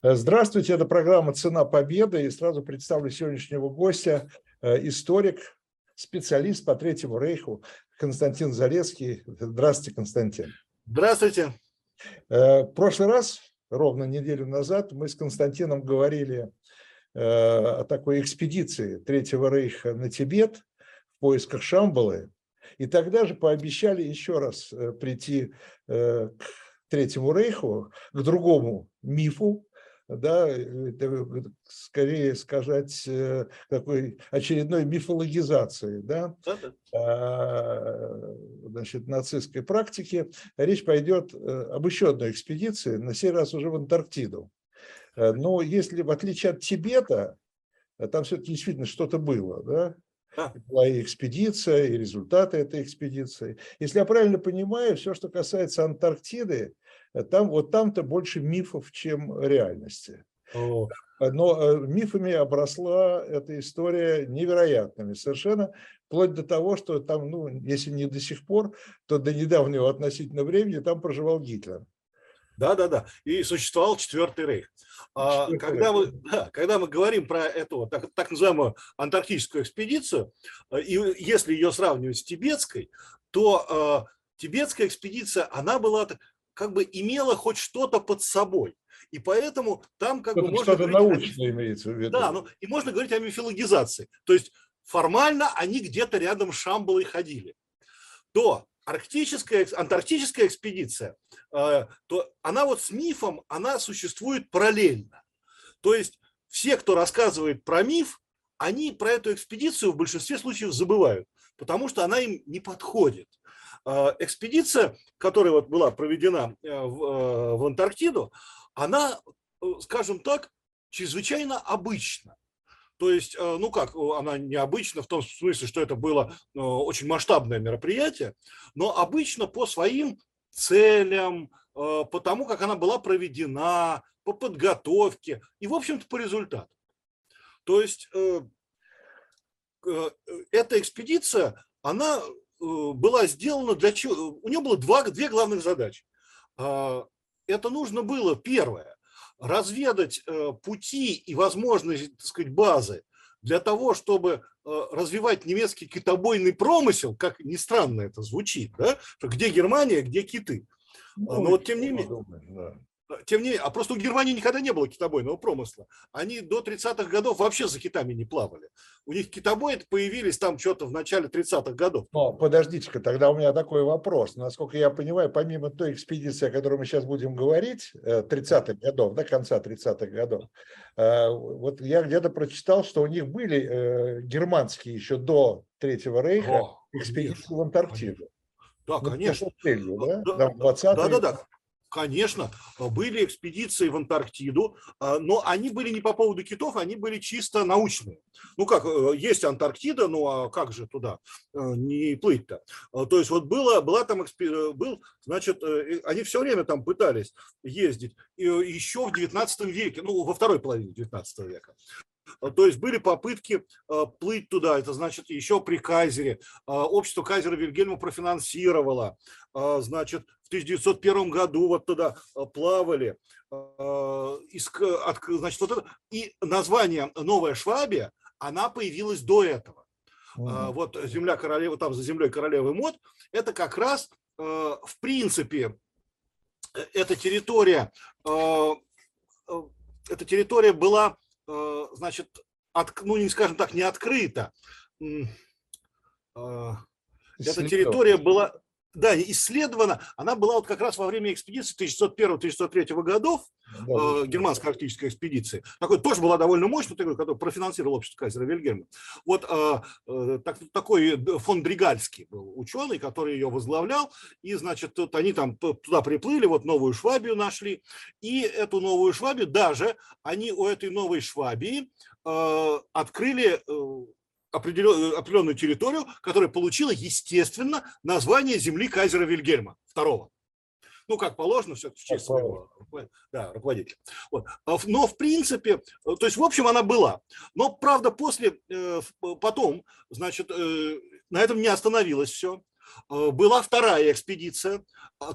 Здравствуйте, это программа «Цена победы». И сразу представлю сегодняшнего гостя, э, историк, специалист по Третьему Рейху Константин Залецкий. Здравствуйте, Константин. Здравствуйте. Э, в прошлый раз, ровно неделю назад, мы с Константином говорили э, о такой экспедиции Третьего Рейха на Тибет в поисках Шамбалы. И тогда же пообещали еще раз прийти к Третьему Рейху, к другому мифу, да, скорее сказать, э, такой очередной мифологизации, да, а, значит, нацистской практики. Речь пойдет э, об еще одной экспедиции, на сей раз уже в Антарктиду. Э, но если, в отличие от Тибета, там все-таки действительно что-то было, да, была и экспедиция, и результаты этой экспедиции. Если я правильно понимаю, все, что касается Антарктиды, там, вот там-то больше мифов, чем реальности. О. Но э, мифами обросла эта история невероятными совершенно, вплоть до того, что там, ну, если не до сих пор, то до недавнего относительно времени там проживал Гитлер. Да, да, да. И существовал Четвертый Рейх. А, когда, мы, да, когда мы говорим про эту так, так называемую антарктическую экспедицию, э, и если ее сравнивать с тибетской, то э, тибетская экспедиция, она была как бы имела хоть что-то под собой. И поэтому там как бы можно говорить... научное имеется в виду. Да, ну и можно говорить о мифологизации. То есть формально они где-то рядом с Шамбалой ходили. То арктическая, антарктическая экспедиция, э, то она вот с мифом, она существует параллельно. То есть все, кто рассказывает про миф, они про эту экспедицию в большинстве случаев забывают, потому что она им не подходит. А, экспедиция, которая вот была проведена э, в, э, в Антарктиду, она, э, скажем так, чрезвычайно обычна. То есть, ну как, она необычна в том смысле, что это было очень масштабное мероприятие, но обычно по своим целям, по тому, как она была проведена, по подготовке и, в общем-то, по результату. То есть, эта экспедиция, она Э, была сделана для чего? У нее было два, две главных задачи. А, это нужно было, первое, разведать э, пути и возможности, так сказать, базы для того, чтобы э, развивать немецкий китобойный промысел, как ни странно это звучит, да? где Германия, где киты. Ну, Но вот тем не менее, да. Тем не менее, а просто у Германии никогда не было китобойного промысла. Они до 30-х годов вообще за китами не плавали. У них китобои появились там что-то в начале 30-х годов. Но подождите-ка, тогда у меня такой вопрос. Насколько я понимаю, помимо той экспедиции, о которой мы сейчас будем говорить, 30-х э, годов, до конца 30-х годов, э, вот я где-то прочитал, что у них были э, германские еще до Третьего Рейха экспедиции в Антарктиду. Да, ну, конечно. Целью, да? Да, да, да, да. Конечно, были экспедиции в Антарктиду, а, но они были не по поводу китов, они были чисто научные. Ну как, э, есть Антарктида, ну а как же туда э, не плыть-то? А, то есть вот было, была там, э, был, значит, они все время там пытались ездить, еще в 19 веке, ну во второй половине 19 века. А, то есть были попытки плыть туда, это значит еще при Кайзере. Общество Кайзера Вильгельма профинансировало, значит, в 1901 году вот туда э, плавали. Э, значит, вот это, и название «Новая Швабия», она появилась до этого. Mm-hmm. Вот земля королевы, там за землей королевы Мод, это как раз, в принципе, эта территория, эта территория была, значит, от, ну, не скажем так, не открыта. Эта территория была, да, исследована. Она была вот как раз во время экспедиции 1601-1603 годов, да, э, германской арктической экспедиции. Такой тоже была довольно мощная, который профинансировал общество Кайзера Вильгельма. Вот э, э, так, такой фон Дригальский был ученый, который ее возглавлял. И, значит, вот они там туда приплыли, вот новую Швабию нашли. И эту новую Швабию даже они у этой новой Швабии э, открыли э, определенную территорию, которая получила, естественно, название земли кайзера Вильгельма II. Ну, как положено, все в честь своего да, руководителя. Вот. А но, в принципе, то есть, в общем, она была. Но, правда, после, э, потом, значит, э, на этом не остановилось все. была вторая экспедиция,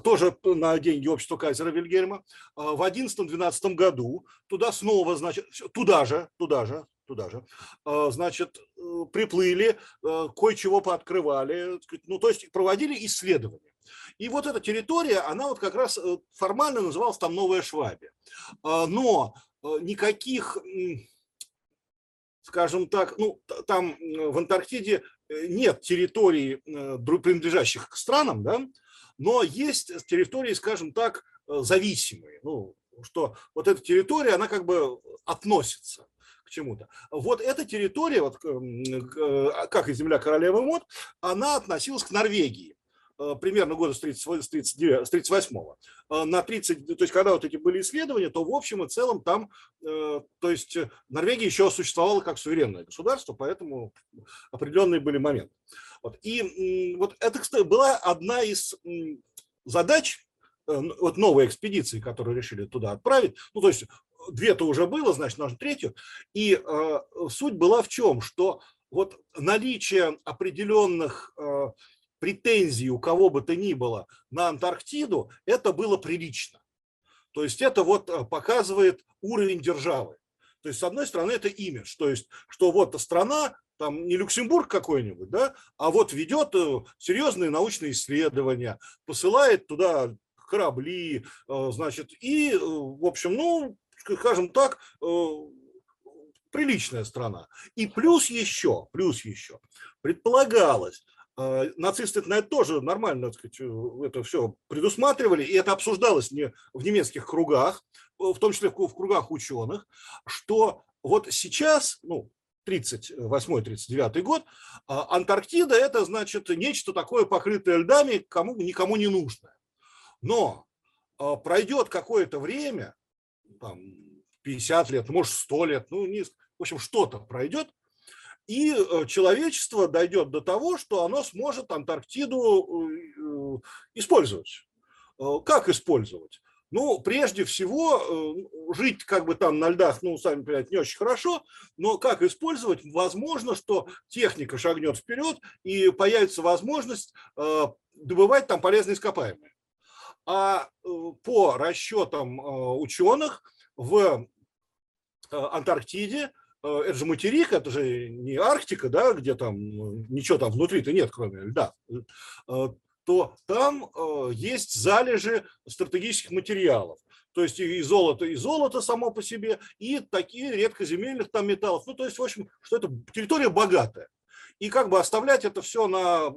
тоже на деньги общества Кайзера Вильгельма, в 11-12 году. Туда снова, значит, туда же, туда же, туда же, значит, приплыли, кое-чего пооткрывали, ну, то есть проводили исследования. И вот эта территория, она вот как раз формально называлась там Новая Швабия. Но никаких скажем так, ну, там в Антарктиде э, нет территорий, э, принадлежащих к странам, да, но есть территории, скажем так, э, зависимые. Ну, что вот эта территория, она как бы относится к чему-то. Вот эта территория, вот, как и земля королевы Мод, она относилась к Норвегии. Э, примерно года с 38 э, на 30, то есть когда вот эти были исследования, то в общем и целом там, э, то есть Норвегия еще существовала как суверенное государство, поэтому определенные были моменты. Вот. И вот это, кстати, была одна из задач вот новой экспедиции, которую решили туда отправить. Ну, то есть две-то уже было, значит, нужно третью. И э, суть была в чем, что вот наличие определенных э, претензий у кого бы то ни было на Антарктиду, это было прилично. То есть это вот э, показывает уровень державы. То есть, с одной стороны, это имидж, то есть, что вот страна, там не Люксембург какой-нибудь, да, а вот ведет э, серьезные научные исследования, посылает туда корабли, э, значит, и, в общем, ну, скажем так, приличная страна. И плюс еще, плюс еще, предполагалось, а, нацисты на это тоже нормально, так сказать, э, это все предусматривали, и это обсуждалось не в немецких кругах, э, в том числе в кругах ученых, что вот сейчас, ну, 38-39 год, а, Антарктида – это, значит, нечто такое, покрытое льдами, кому, никому не нужное. Но пройдет какое-то время, там, 50 лет, может, 100 лет, ну, не, в общем, что-то пройдет, и э, человечество дойдет до того, что оно сможет Антарктиду э, использовать. Э, как использовать? Ну, прежде всего, жить как бы там на льдах, ну, сами понимаете, не очень хорошо, но как использовать? Возможно, что техника шагнет вперед и появится возможность добывать там полезные ископаемые. А по расчетам ученых в Антарктиде Э, это же материк, это же не Арктика, да, где там ничего там внутри-то нет, кроме льда, э, то там э, есть залежи стратегических материалов. То есть и золото, и золото само по себе, и такие редкоземельных там металлов. Ну, то есть, в общем, что это территория богатая. И как бы оставлять это все на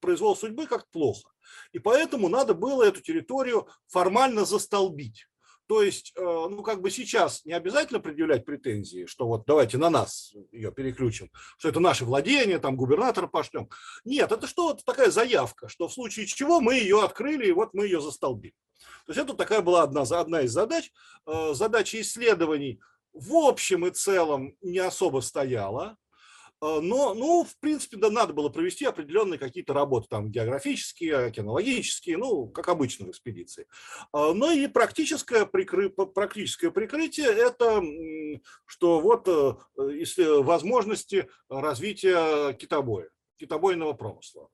произвол судьбы как-то плохо. И поэтому надо было эту территорию формально застолбить. То есть, э, ну, как бы сейчас не обязательно предъявлять претензии, что вот давайте на нас ее переключим, что это наше владение, там губернатора пошлем. Нет, это что, это такая заявка, что в случае чего мы ее открыли, и вот мы ее застолбили. То есть это такая была одна, одна из задач. Э, задача исследований в общем и целом не особо стояла. А, но, ну, в принципе, да, надо было провести определенные какие-то работы, там, географические, океанологические, ну, как обычно в экспедиции. А, но и практическое, прикры... практическое прикрытие – это, что вот э, если возможности развития китобоя, китобойного промысла.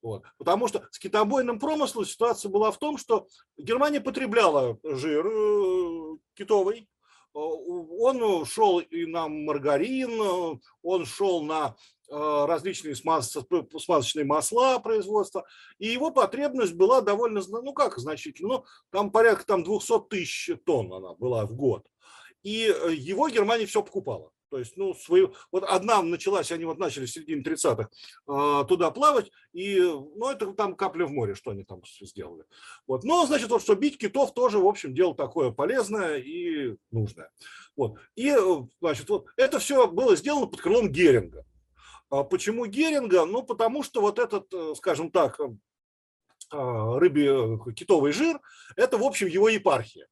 Вот. Потому что с китобойным промыслом ситуация была в том, что Германия потребляла жир э, китовый, Э, он шел и на маргарин, он шел на э, различные смазочные масла производства, и его потребность была довольно, ну как значительно, ну там порядка там 200 тысяч тонн она была в год. И э, его Германия все покупала. То есть, ну, свою, вот одна началась, они вот начали в середине 30-х э, туда плавать, и, ну, это там капля в море, что они там сделали. Вот, но, значит, вот, что бить китов тоже, в общем, дело такое полезное и нужное. Вот, и, э, значит, вот это все было сделано под крылом Геринга. А почему Геринга? Ну, потому что вот этот, э, скажем так, э, рыбий китовый жир, это, в общем, его епархия.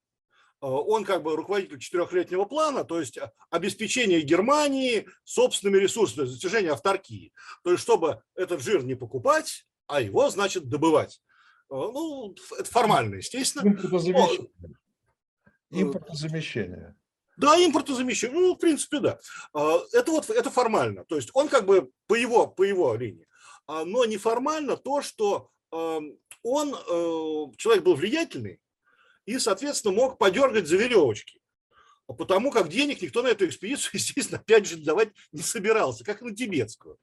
Э, он как бы руководитель четырехлетнего плана, то есть э, обеспечение Германии собственными ресурсами, достижение авторкии. То есть чтобы этот жир не покупать, а его, значит, добывать. Э, ну, это формально, естественно. Импортозамещение. Импортозамещение. Да, импортозамещение. Ну, в принципе, да. Это вот это формально. То есть он как бы по его, по его линии. но неформально то, что эм, он, человек был влиятельный и, соответственно, мог подергать за веревочки. Потому как денег никто на эту экспедицию, естественно, опять же, давать не собирался, как на тибетскую.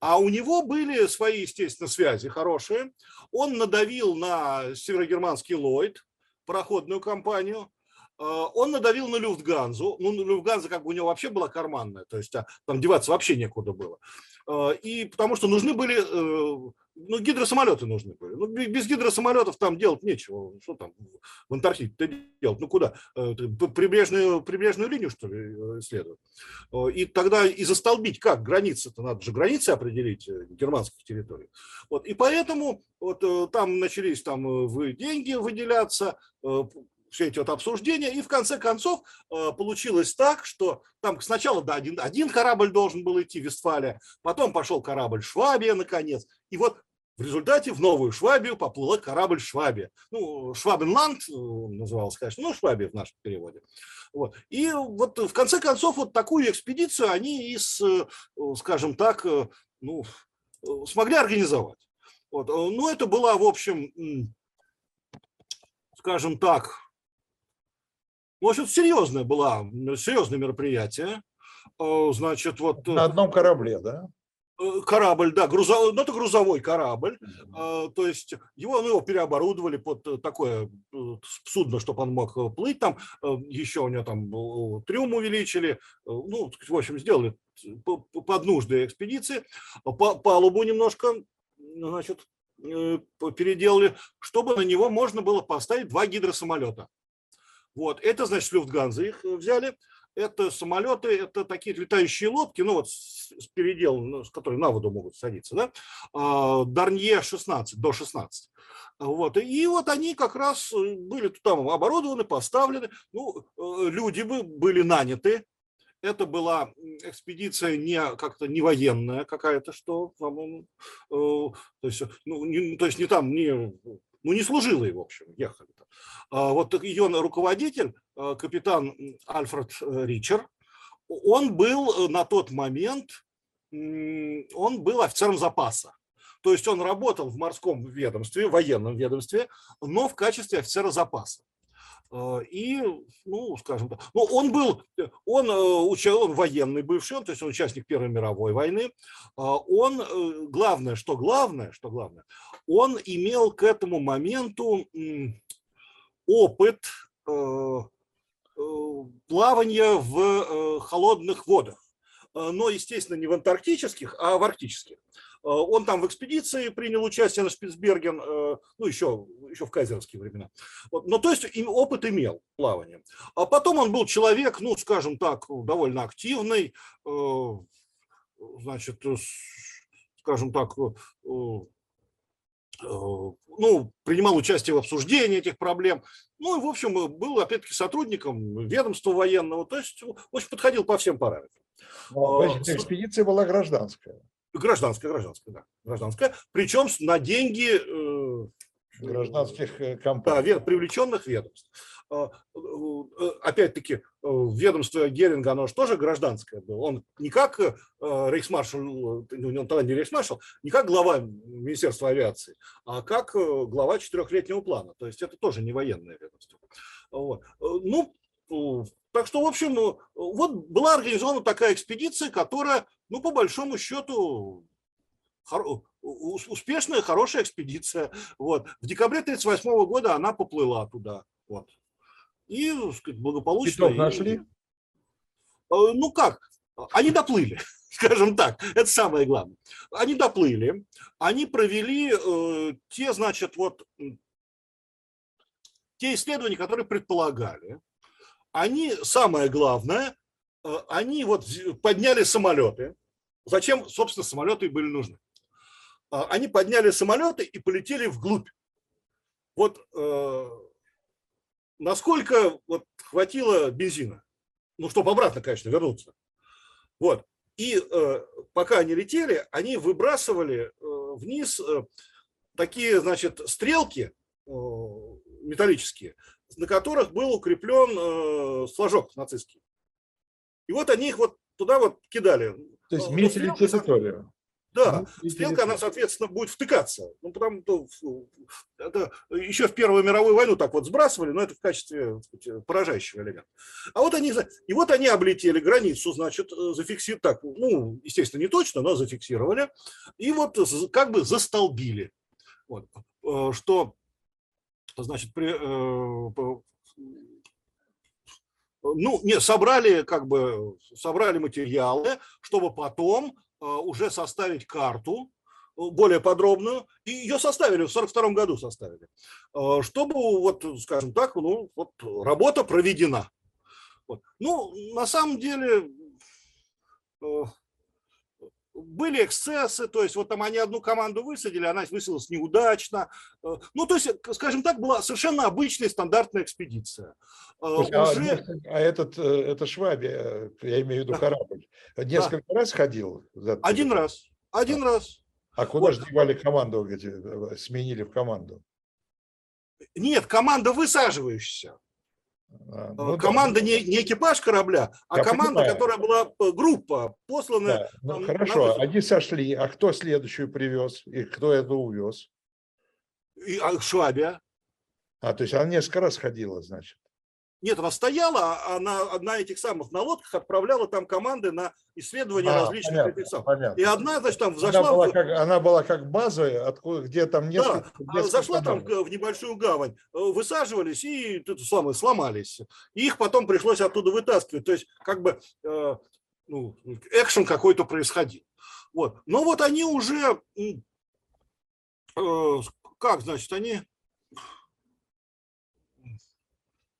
А у него были свои, естественно, связи хорошие. Он надавил на северогерманский Ллойд, пароходную компанию, э, он надавил на Люфтганзу. Ну, Люфтганза как бы у него вообще была карманная, то есть а, там деваться вообще некуда было. Э, и потому что нужны были ну, гидросамолеты нужны были. Ну, без гидросамолетов там делать нечего. Что там в Антарктиде делать? Ну, куда? Э, прибрежную, прибрежную линию, что ли, э, исследовать? И тогда и застолбить как? Границы-то надо же границы определить э, германских территорий. Вот. И поэтому вот там начались там деньги выделяться, все эти вот обсуждения, и в конце концов получилось так, что там сначала да, один, один корабль должен был идти, Вестфалия, потом пошел корабль Швабия, наконец, и вот в результате в Новую Швабию поплыл корабль Швабия. Ну, Швабенланд э, назывался, конечно, ну, Швабия в нашем переводе. Вот. И вот в конце концов вот такую экспедицию они из, э, скажем так, э, ну, смогли организовать. Вот. Ну, это была, в общем, скажем так, в общем, серьезное было, серьезное мероприятие. Значит, вот... На одном корабле, да? Э, корабль, да, грузовой, ну это грузовой корабль, то есть его, ну, его переоборудовали под э, такое судно, чтобы он мог плыть там, еще у него там трюм увеличили, ну, в общем, сделали под нужды экспедиции, палубу немножко, значит, переделали, чтобы на него можно было поставить два гидросамолета. Вот, это, значит, Люфтганза их взяли, это самолеты, это такие летающие лодки, ну вот с, с переделом, ну, с которой на воду могут садиться, да, а, Дарнье 16, до 16. Вот, и вот они как раз э, были там оборудованы, поставлены, ну, э, люди бы были наняты, это была экспедиция не как-то не военная какая-то, что, по-моему, э, то есть, ну, не, то есть не там, не, ну, не служилые, в общем, ехали. -то. А вот ее руководитель, э, капитан Альфред э, Ричер, он был э, на тот момент, он был офицером запаса. То есть он работал в морском ведомстве, военном ведомстве, но в качестве офицера запаса. И, ну, скажем так, ну, он был, он, учил, он военный бывший, он, то есть он участник Первой мировой войны. Он, главное, что главное, что главное, он имел к этому моменту опыт э, э, плавания в э, холодных водах. Но, естественно, не в антарктических, а в арктических. Он там в экспедиции принял участие на Шпицберген, ну, еще, еще в кайзеровские времена. Но, то есть, опыт имел плавания. А потом он был человек, ну, скажем так, довольно активный, значит, скажем так, Э, ну, принимал участие в обсуждении этих проблем. Ну, и, в общем, был, опять-таки, сотрудником ведомства военного, то есть, очень подходил по всем параметрам. Но, а, значит, экспедиция была гражданская. Гражданская, гражданская, да. Гражданская. Причем на деньги э, гражданских э, компаний. Да, привлеченных ведомств. А, э, опять-таки, ведомство Геринга, оно же тоже гражданское было. Он не как рейхсмаршал, ну, он тогда не рейхсмаршал, не как глава Министерства авиации, а как глава четырехлетнего плана. То есть это тоже не военное ведомство. Вот. Ну, так что, в общем, вот была организована такая экспедиция, которая, ну, по большому счету, успешная, хорошая экспедиция. Вот. В декабре 1938 года она поплыла туда. Вот. И сказать, благополучно. Китов нашли? Э, ну как, они доплыли, скажем так, это самое главное. Они доплыли, они провели э, те, значит, вот те исследования, которые предполагали. Они, самое главное, э, они вот подняли самолеты. Зачем, собственно, самолеты были нужны? А, они подняли самолеты и полетели вглубь. Вот э, насколько вот хватило бензина, ну, чтобы обратно, конечно, вернуться. Вот. И э, пока они летели, они выбрасывали э, вниз э, такие, значит, стрелки э, металлические, на которых был укреплен э, флажок нацистский. И вот они их вот туда вот кидали. То есть метили территорию. Да, ну, стрелка, она, соответственно, будет втыкаться. Ну, потому что это еще в Первую мировую войну так вот сбрасывали, но это в качестве сказать, поражающего элемента. А вот они, и вот они облетели границу, значит, зафиксировали, так, ну, естественно, не точно, но зафиксировали, и вот как бы застолбили. Вот, э, что, значит, при, э, ну, не, собрали, как бы, собрали материалы, чтобы потом э, уже составить карту, более подробную, и ее составили, в 42 году составили, чтобы, вот, скажем так, ну, вот, работа проведена. Вот. Ну, на самом деле, были эксцессы, то есть вот там они одну команду высадили, она высадилась неудачно. Э, ну, то есть, скажем так, была совершенно обычная стандартная экспедиция. Э, есть, а Уже... а, а этот, э, это Шваби, я имею в виду корабль, несколько да. раз ходил? Один раз, один а. раз. А куда вот. же девали команду, сменили в команду? Нет, команда высаживающаяся. А, ну, команда да. не, не экипаж корабля, а Я команда, понимаю. которая была э, группа, посланная. Да. Ну, там, хорошо, на... они сошли, а кто следующую привез и кто это увез? И, а, Швабия. А, то есть она несколько раз ходила, значит. Нет, она стояла, а на, на этих самых на лодках отправляла там команды на исследование а, различных понятно, этих Понятно. И одна, значит, там зашла... Она была, как, она была как база, откуда, где там несколько... Да, несколько зашла команд. там в небольшую гавань, э, высаживались и тут самое, сломались. И их потом пришлось оттуда вытаскивать. То есть как бы э, ну, экшен какой-то происходил. Вот. Но вот они уже... Э, как, значит, они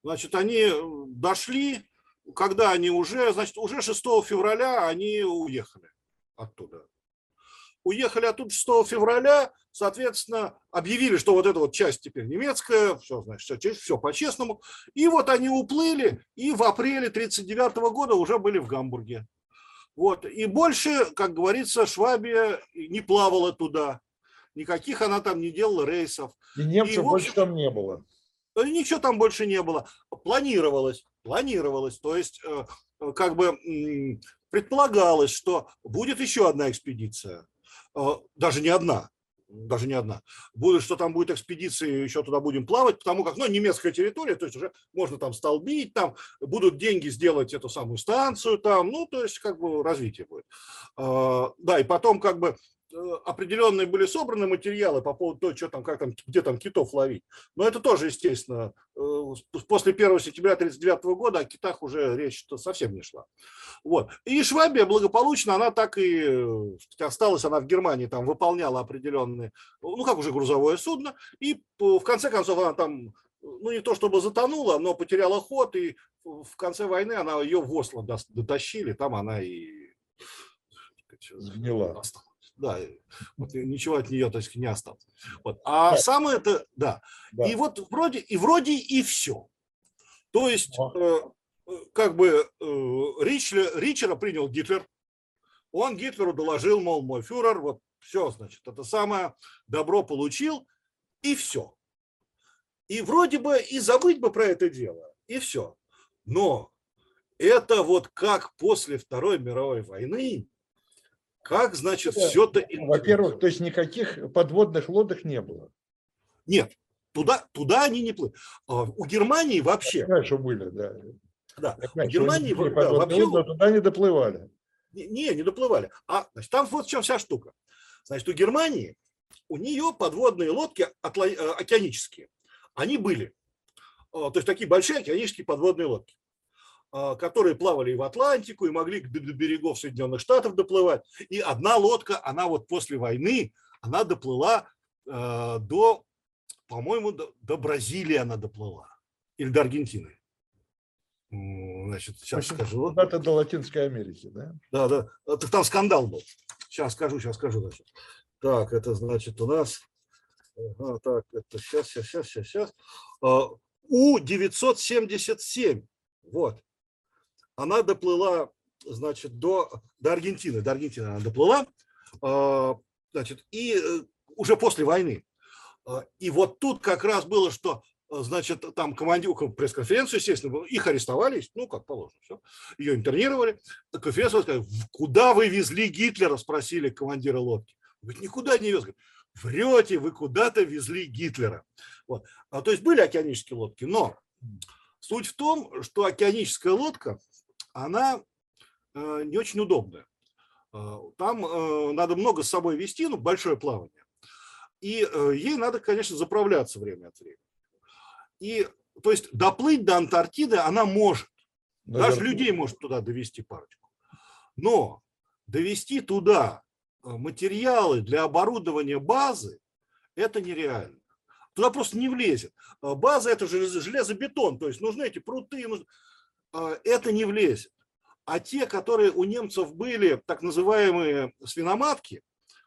Значит, они э, дошли, когда они уже, значит, уже 6 февраля они уехали оттуда. Уехали оттуда 6 февраля, соответственно, объявили, что вот эта вот часть теперь немецкая, все, значит, все, все по-честному. И вот они уплыли, и в апреле 1939 года уже были в Гамбурге. Вот. И больше, как говорится, Швабия не плавала туда. Никаких она там не делала рейсов. И немцев и, общем, больше там не было. Э, ничего там больше не было. Планировалось, планировалось, то есть э, э, как бы предполагалось, что будет еще одна экспедиция, даже не одна, даже не одна. Будет, что там будет экспедиция, еще туда будем плавать, потому как, ну, немецкая территория, то есть уже можно там столбить, там будут деньги сделать эту самую станцию там, ну, то есть как бы развитие будет. Да, и потом как бы Э, определенные были собраны материалы по поводу того, что там, как там, где там китов ловить. Но это тоже, естественно, э, после 1 сентября 1939 года о китах уже речь -то совсем не шла. Вот. И Швабия благополучно, она так и э, осталась, она в Германии там выполняла определенные, ну как уже грузовое судно, и в конце концов она там ну не то чтобы затонула, но потеряла ход, и в конце войны она ее в Осло дотащили, там она и сгнила да, вот ничего от нее, то есть, не осталось. Вот. А да. самое это, да. да. И вот вроде, и вроде и все. То есть, э, как бы э, Ричлер, Ричера принял Гитлер, он Гитлеру доложил, мол, мой фюрер, вот все, значит, это самое добро получил, и все. И вроде бы и забыть бы про это дело, и все. Но это вот как после Второй мировой войны как, значит, да. все это... Во-первых, то есть никаких подводных лодок не было? Нет, туда, туда они не плыли. А у Германии вообще... Я знаю, что были, да. Да, у Германии да, вообще... Лодки, туда не доплывали. Не, не доплывали. А значит, там вот в чем вся штука. Значит, у Германии, у нее подводные лодки э, океанические. Они были. А, то есть такие большие океанические подводные лодки. А, которые плавали и в Атлантику, и могли до берегов Соединенных Штатов доплывать. И одна лодка, она вот после войны, она доплыла э, до, по-моему, до, до Бразилии она доплыла. Или до Аргентины. Значит, сейчас скажу. Это до Латинской Америки, да? Да, да. Так там скандал был. Сейчас скажу, сейчас скажу. Значит. Так, это значит у нас... Ага, так, это сейчас, сейчас, сейчас, сейчас. У-977. Вот она доплыла, значит, до, до Аргентины, до Аргентины она доплыла, а, значит, и э, уже после войны. А, и вот тут как раз было, что значит, там командир, пресс-конференцию, естественно, их арестовали, ну, как положено, все. Ее интернировали. Конференцию сказали, куда вы везли Гитлера, спросили командира лодки. Он говорит, никуда не вез. Врете, вы куда-то везли Гитлера. Вот. А, то есть были океанические лодки, но суть в том, что океаническая лодка, она э, не очень удобная. Э, там э, надо много с собой вести, ну, большое плавание. И ей надо, конечно, заправляться время от времени. И, то есть, доплыть до Антарктиды она может. Наверное. Даже людей может туда довести парочку. Но довести туда материалы для оборудования базы – это нереально. Туда просто не влезет. База – это же железобетон, то есть нужны эти пруты. Нужны... Это не влезет. А те, которые у немцев были, так называемые свиноматки,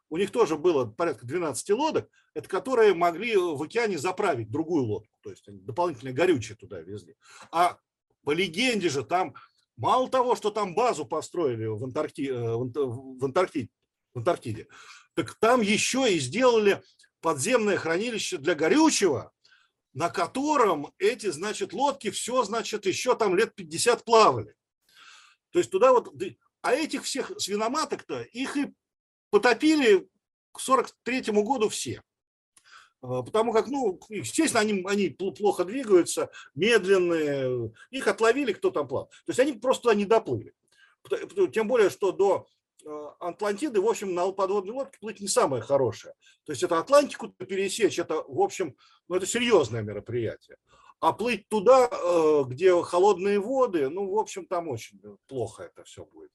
у них тоже было порядка 12 лодок, это которые могли в океане заправить другую лодку, то есть дополнительное горючее туда везли. А по легенде же там мало того, что там базу построили в, Антаркти... Э, в, Антарктиде, в Антарктиде, так там еще и сделали подземное хранилище для горючего, на котором эти, значит, лодки все, значит, еще там лет 50 плавали. То есть туда вот, а этих всех свиноматок-то, их и потопили к 43 году все. А, потому как, ну, естественно, они, они плохо двигаются, медленные, их отловили, кто там плавал. То есть они просто туда не доплыли. Тем более, что до Атлантиды, в общем, на подводной лодке плыть не самое хорошее. То есть это Атлантику пересечь, это, в общем, ну, это серьезное мероприятие. А плыть туда, э, где холодные воды, ну, в общем, там очень плохо это все будет.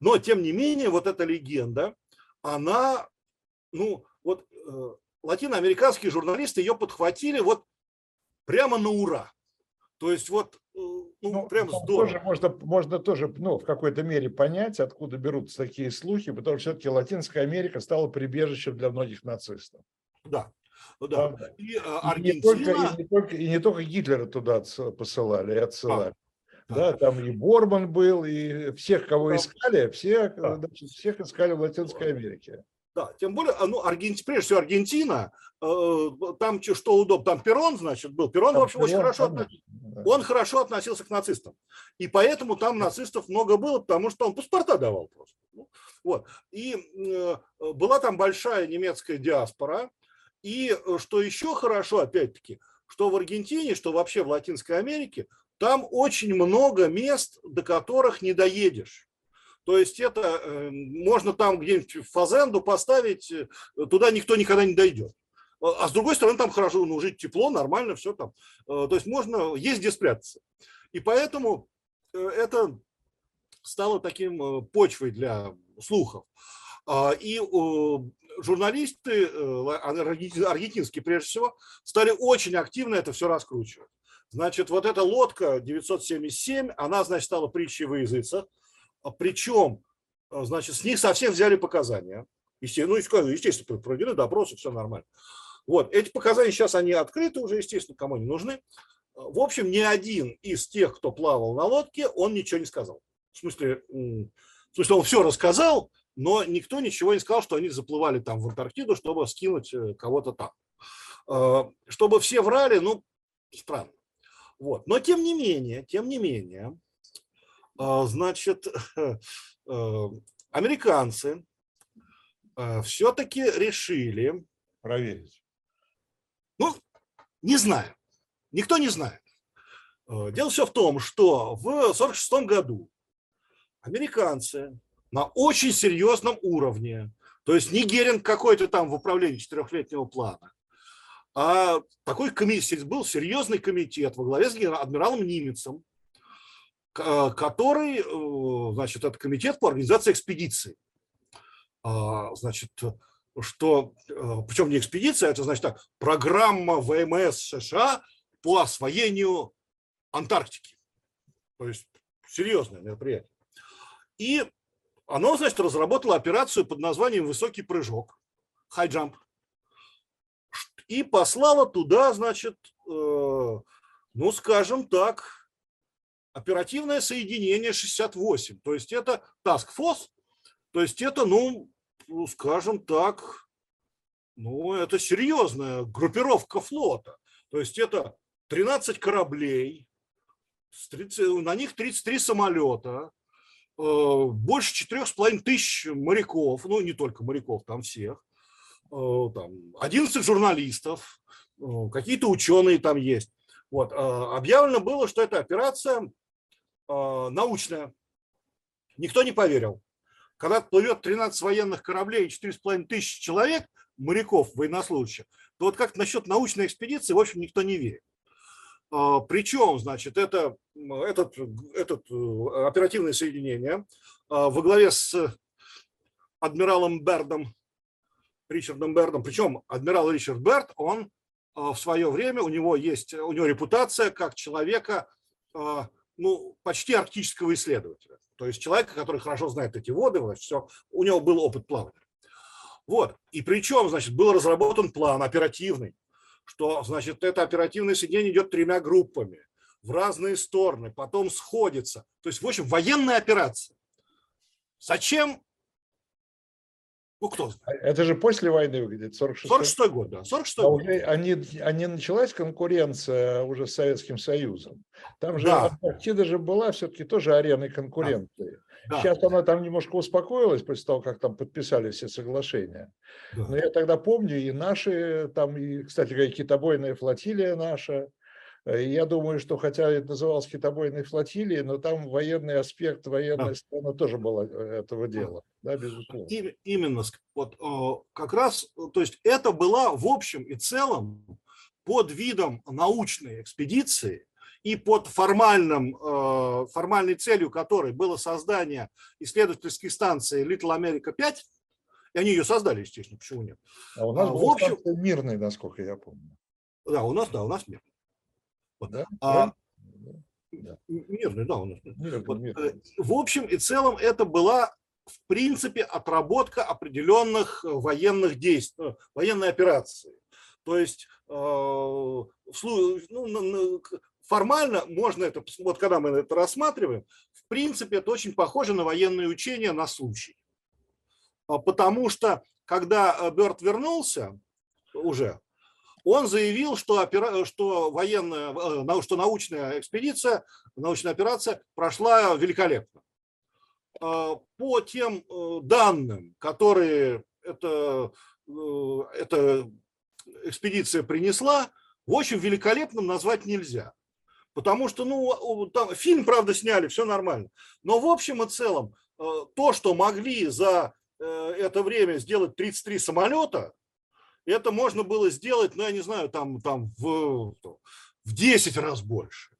Но, тем не менее, вот эта легенда, она, ну, вот э, латиноамериканские журналисты ее подхватили вот прямо на ура. То есть вот, э, ну, ну прям здорово. Тоже можно, можно тоже, ну, в какой-то мере понять, откуда берутся такие слухи, потому что все-таки Латинская Америка стала прибежищем для многих нацистов. Да, да. И, Аргентина... и, не только, и, не только, и не только Гитлера туда посылали и отсылали. А. Да, там и Борман был, и всех, кого искали, всех, да. значит, всех искали в Латинской Америке. Да, тем более, а, ну, Аргентина, прежде всего Аргентина, э, там что удобно, там Перрон, значит, был. Перрон, там в общем, Перрон, очень хорошо относился. Он хорошо относился к нацистам. И поэтому там нацистов много было, потому что он паспорта давал просто. Ну, вот. И э, была там большая немецкая диаспора. И э, что еще хорошо, опять-таки, что в Аргентине, что вообще в Латинской Америке там очень много мест, до которых не доедешь. То есть это э, можно там где-нибудь в Фазенду поставить, э, туда никто никогда не дойдет. А, а с другой стороны, там хорошо, ну, жить тепло, нормально, все там. Э, то есть можно, есть где спрятаться. И поэтому это стало таким почвой для слухов. А, и журналисты, аргентинские прежде всего, стали очень активно это все раскручивать. Значит, вот эта лодка 977, она, значит, стала притчей во языцах. А Причем, а, значит, с них совсем взяли показания. Естественно, ну, естественно, проведены допросы, все нормально. Вот, эти показания сейчас, они открыты уже, естественно, кому не нужны. В общем, ни один из тех, кто плавал на лодке, он ничего не сказал. В смысле, в смысле, он все рассказал, но никто ничего не сказал, что они заплывали там в Антарктиду, чтобы скинуть э, кого-то там. А, чтобы все врали, ну, странно. Вот. Но тем не менее, тем не менее, а, значит, э, американцы э, все-таки решили проверить. Ну, не знаю. Никто не знает. Э, дело все в том, что в 1946 году американцы на очень серьезном уровне, то есть не Геринг какой-то там в управлении четырехлетнего плана, а такой комитет, был серьезный комитет во главе с адмиралом Нимецом, который, э, значит, это комитет по организации экспедиции. А, значит, что, э, причем не экспедиция, это значит так, программа ВМС США по освоению Антарктики. То есть серьезное мероприятие. И оно, значит, разработало операцию под названием «Высокий прыжок», high jump, и послала туда, значит, э, ну, скажем так, оперативное соединение 68. То есть это Task Force, то есть это, ну, ну, скажем так, ну, это серьезная группировка флота. То есть это 13 кораблей, на них 33 самолета, э, больше 4,5 тысяч моряков, ну не только моряков, там всех, э, там 11 журналистов, э, какие-то ученые там есть. Вот. Объявлено было, что это операция научная. Никто не поверил. Когда плывет 13 военных кораблей и 4,5 тысяч человек, моряков, военнослужащих, то вот как насчет научной экспедиции, в общем, никто не верит. А, Причем, значит, это, этот, этот э, оперативное соединение во главе с адмиралом Бердом, Ричардом Бердом, причем адмирал Ричард Берд, он в свое время, у него есть, у него репутация как человека, ну, почти арктического исследователя. То есть человека, который хорошо знает эти воды, все, у него был опыт плавания. Вот. И причем, значит, был разработан план оперативный, что, значит, это оперативное соединение идет тремя группами в разные стороны, потом сходится. То есть, в общем, военная операция. Зачем? Ну, кто знает. А это же после войны выглядит, 46 46 год, да. 46 а год. Уже, они, они началась конкуренция уже с Советским Союзом. Там же да. Антарктида же была все-таки тоже ареной конкуренции. Да. Сейчас она там немножко успокоилась после того, как там подписали все соглашения. Да. Но я тогда помню и наши, там, и, кстати говоря, китобойная флотилия наша. И я думаю, что хотя это называлось китобойной флотилией, но там военный аспект, военная да. сторона тоже была э, этого дела, да, безусловно. И, именно, вот как раз, то есть это была в общем и целом под видом научной экспедиции, и под формальным, э, формальной целью которой было создание исследовательской станции Little America 5, и они ее создали, естественно, почему нет. А у нас а, в общем, мирный, насколько я помню. Да, у нас, да, у нас мирный. Да? А, да. Мирный, да, у нас. Мирный, вот, мирный. Э, в общем и целом это была в принципе отработка определенных военных действий, э, военной операции. То есть ну, формально можно это, вот когда мы это рассматриваем, в принципе, это очень похоже на военные учения на случай. А потому что, когда э, Бёрд вернулся уже, он заявил, что, опера... что, военная, э, что научная экспедиция, научная операция прошла великолепно. А, по тем э, данным, которые эта, эта экспедиция принесла, в общем, великолепным назвать нельзя. Потому что, ну, там, фильм, правда, сняли, все нормально. Но в общем и целом, э, то, что могли за э, это время сделать 33 самолета, это можно было сделать, ну, я не знаю, там, там в, в 10 раз больше.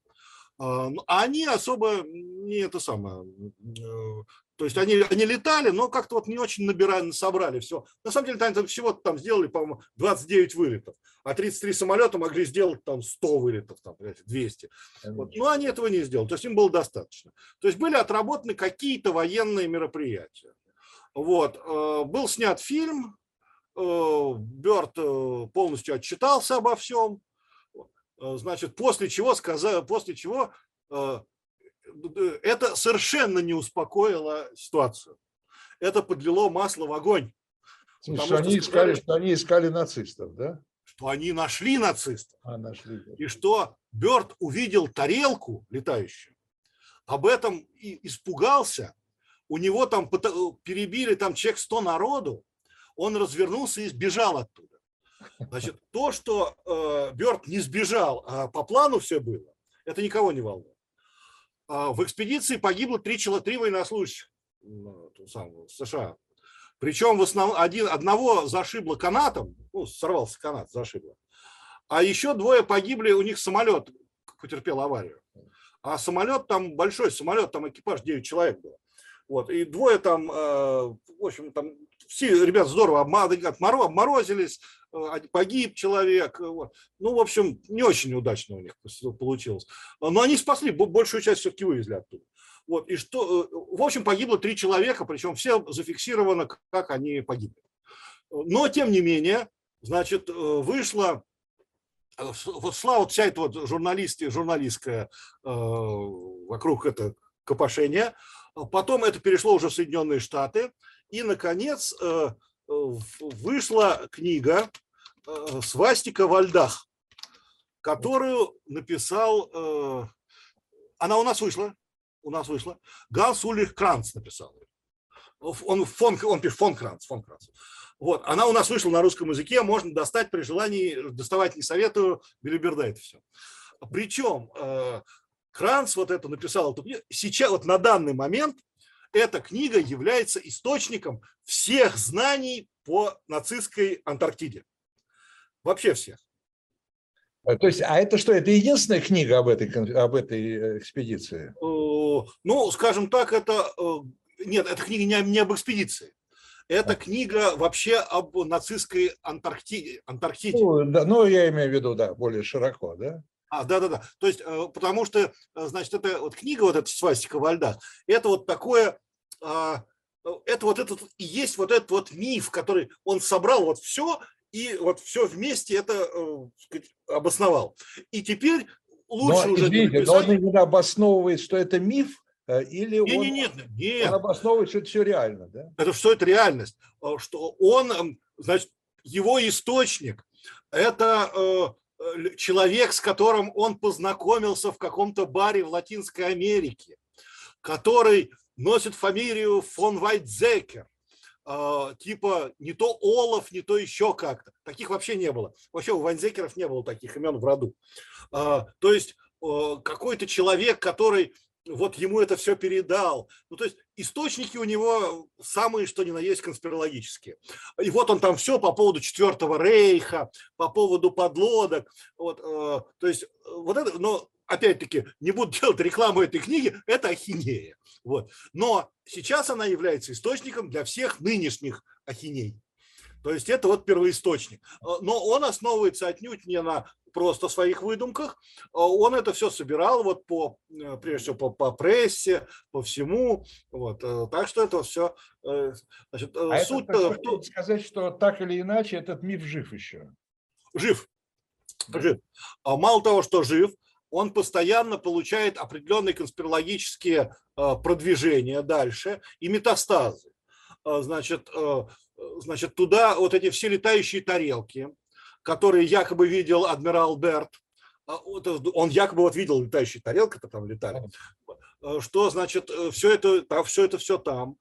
А, они особо не это самое, э, то есть они, они летали, но как-то вот не очень набирали, собрали все. На самом деле там всего там сделали, по-моему, 29 вылетов, а 33 самолета могли сделать там 100 вылетов, там, 200. Вот. Но они этого не сделали, то есть им было достаточно. То есть были отработаны какие-то военные мероприятия. Вот. Э, был снят фильм, э, Бёрд э, полностью отчитался обо всем. Значит, после чего, сказал, после чего это совершенно не успокоило ситуацию. Это подлило масло в огонь. Потому что они, сказали, искали, что они искали нацистов, да? Что они нашли нацистов. А, нашли. И что Бёрд увидел тарелку летающую, об этом и испугался. У него там перебили там человек 100 народу, он развернулся и сбежал оттуда. Значит, то, что э, Бёрд не сбежал, а по плану все было, это никого не волнует. А, в экспедиции погибло три, три военнослужащих ну, США. Причем в основном один, одного зашибло канатом, ну, сорвался канат, зашибло. А еще двое погибли, у них самолет потерпел аварию. А самолет там большой, самолет, там экипаж 9 человек было. Вот, и двое там, э, в общем, там все ребята здорово обморозились, э, погиб человек. Э, вот. Ну, в общем, не очень удачно у них получилось. Но они спасли, большую часть все-таки вывезли оттуда. Вот, и что, в общем, погибло три человека, причем все зафиксировано, как они погибли. Но, тем не менее, значит, вышла вот шла вот вся эта вот журналистия, журналистская вокруг это копошение, Потом это перешло уже в Соединенные Штаты. И, наконец, э, вышла книга э, «Свастика во льдах». которую написал, э, она у нас вышла, у нас вышла, Ганс Ульрих Кранц написал. Он, фон, он пишет фон Кранц, фон Кранц. Вот, она у нас вышла на русском языке, можно достать при желании, доставать не советую, Билиберда это все. Причем э, Кранц вот это написал, сейчас вот на данный момент эта книга является источником всех знаний по нацистской Антарктиде. Вообще всех. А, то есть, а это что, это единственная книга об этой, об этой э, экспедиции? Э, ну, скажем так, это... Э, нет, эта книга не, не об экспедиции. Это а. книга вообще об нацистской Антарктиде. Антарктиде. Ну, да, ну, я имею в виду, да, более широко, да? А, да, да, да. То есть, потому что, значит, эта вот книга, вот эта свастика во льдах, это вот такое, а, это вот этот и есть вот этот вот миф, который он собрал вот все и вот все вместе это э, сказать, обосновал. И теперь лучше но, уже... Извините, написать... но он именно обосновывает, что это миф, э, или нет, он, нет, нет, нет. он обосновывает, что это все реально, да? Это что это реальность, э, что он, значит, его источник – это человек, с которым он познакомился в каком-то баре в Латинской Америке, который носит фамилию фон Вайтзекер, а, типа не то Олаф, не то еще как-то. Таких вообще не было. Вообще у Ванзекеров не было таких имен в роду. А, то есть какой-то человек, который вот ему это все передал. Ну, то есть источники у него самые, что ни на есть, конспирологические. И вот он там все по поводу Четвертого Рейха, по поводу подлодок. Вот, э, то есть вот это, но опять-таки, не буду делать рекламу этой книги, это ахинея. Вот. Но сейчас она является источником для всех нынешних ахиней. То есть это вот первоисточник. Но он основывается отнюдь не на просто своих выдумках. Он это все собирал вот по, э, прежде всего, по, по прессе, по всему. Вот. Э, так что это все... Э, значит, а суть... Это, сказать, что так или иначе этот миф жив еще. Жив. Жив. А мало того, что жив, он постоянно получает определенные конспирологические продвижения дальше и метастазы. Значит, значит, туда вот эти все летающие тарелки, которые якобы видел адмирал Берт, он якобы вот видел летающие тарелки, то там летали, что значит все это, все это все там.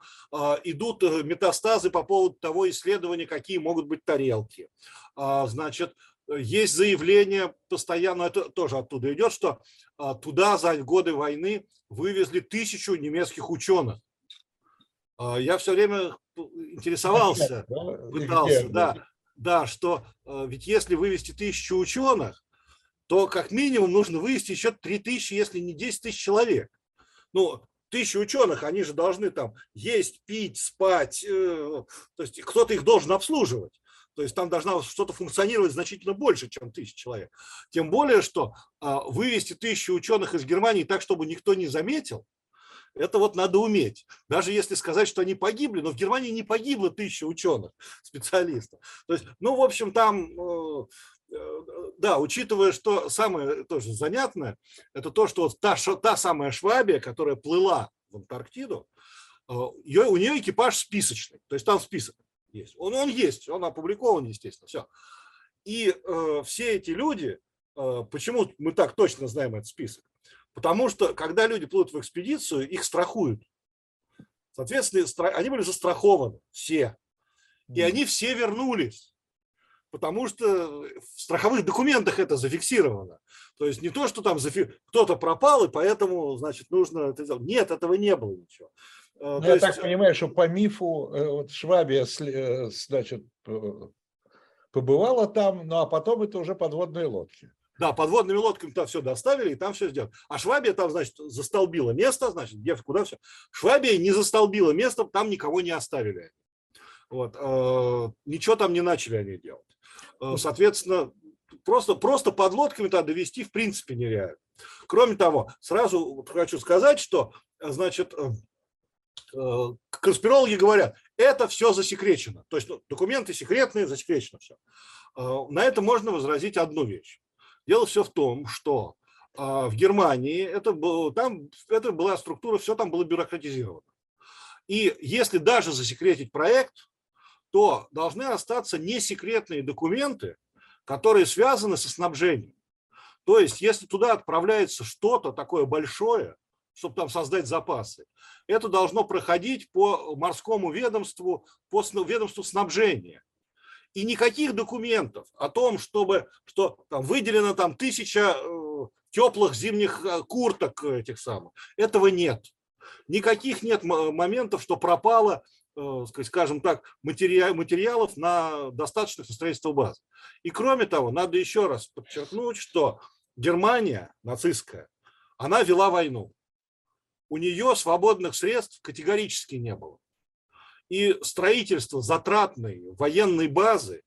Идут метастазы по поводу того исследования, какие могут быть тарелки. Значит, есть заявление постоянно, это тоже оттуда идет, что а, туда за годы войны вывезли тысячу немецких ученых. А, я все время интересовался, пытался, да, да, что а, ведь если вывести тысячу ученых, то как минимум нужно вывести еще три тысячи, если не 10 тысяч человек. Ну, тысячи ученых, они же должны там есть, пить, спать, э, то есть кто-то их должен обслуживать. То есть там должна что-то функционировать значительно больше, чем тысяча человек. Тем более, что а, вывести тысячу ученых из Германии так, чтобы никто не заметил, это вот надо уметь. Даже если сказать, что они погибли, но в Германии не погибло тысяча ученых, специалистов. То есть, ну, в общем, там, э, э, да, учитывая, что самое тоже занятное, это то, что вот та, та самая Швабия, которая плыла в Антарктиду, э, ее, у нее экипаж списочный, то есть там список есть. Он, он есть, он опубликован, естественно, все. И э, все эти люди, э, почему мы так точно знаем этот список? Потому что, когда люди плывут в экспедицию, их страхуют. Соответственно, они были застрахованы, все. И они все вернулись. Потому что в страховых документах это зафиксировано. То есть не то, что там кто-то пропал, и поэтому, значит, нужно это сделать. Нет, этого не было ничего. Э, ну, я есть... так понимаю, что по мифу э, вот Швабия, э, значит, побывала там, ну а потом это уже подводные лодки. Да, подводными лодками там все доставили, и там все сделали. А Швабия там, значит, застолбила место, значит, где, куда все. Швабия не застолбила место, там никого не оставили. Вот, э, ничего там не начали они делать. Э, соответственно, просто, просто под лодками тогда довести в принципе нереально. Кроме того, сразу хочу сказать, что, значит, Э, конспирологи говорят, это все засекречено. То есть ну, документы секретные, засекречено все. На это можно возразить одну вещь. Дело все в том, что э, в Германии это, было, там, это была структура, все там было бюрократизировано. И если даже засекретить проект, то должны остаться несекретные документы, которые связаны со снабжением. То есть, если туда отправляется что-то такое большое, чтобы там создать запасы, это должно проходить по морскому ведомству, по ведомству снабжения. И никаких документов о том, чтобы, что там выделено там тысяча э, теплых зимних э, курток этих самых, этого нет. Никаких нет моментов, что пропало Э, скажем так, материалов на достаточных на строительство баз. И кроме того, надо еще раз подчеркнуть, что Германия нацистская, она вела войну. У нее свободных средств категорически не было. И строительство затратной военной базы,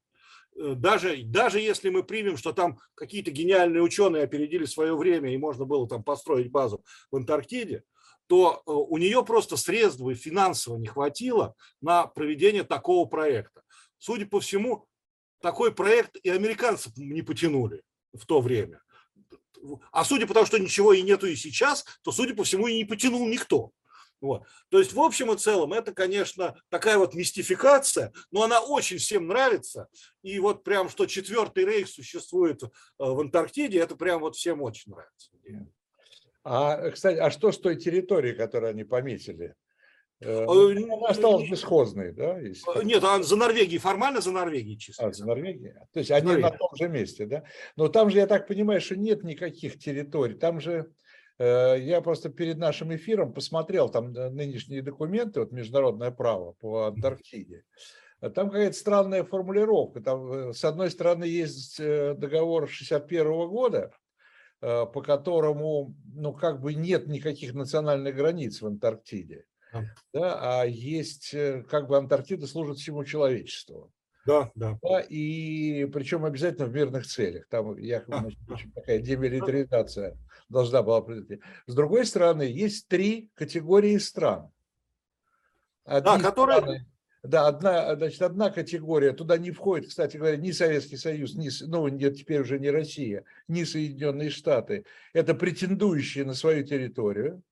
э, даже, даже если мы примем, что там какие-то гениальные ученые опередили свое время и можно было там построить базу в Антарктиде, то э, у нее просто средств и финансово не хватило на проведение такого проекта. Судя по всему, такой проект и американцев не потянули в то время. А судя по тому, что ничего и нету и сейчас, то, судя по всему, и не потянул никто. Вот. То есть, в общем и целом, это, конечно, такая вот мистификация, но она очень всем нравится. И вот прям, что четвертый рейх существует э, в Антарктиде, это прям вот всем очень нравится. А, кстати, а что с той территорией, которую они пометили? Э, э, ну, она осталась бесхозной, да? Если... Нет, а за Норвегией, формально за Норвегией чисто. А, за Норвегией? То есть они Норвегия. на том же месте, да? Но там же, я так понимаю, что нет никаких территорий. Там же, я просто перед нашим эфиром посмотрел там нынешние документы, вот международное право по Антарктиде. Там какая-то странная формулировка. Там, с одной стороны, есть договор 61 года, Э, по которому, ну, как бы нет никаких национальных границ в Антарктиде, да, а есть, э, как бы Антарктида служит всему человечеству. Да, да. да и причем обязательно в мирных целях. Там я, значит, такая демилитаризация должна была произойти. С другой стороны, есть три категории стран. Одни да, которые... Страны, да, одна, значит, одна категория, туда не входит, кстати говоря, ни Советский Союз, ни, ну, нет, теперь уже не Россия, ни Соединенные Штаты. Это претендующие на свою территорию.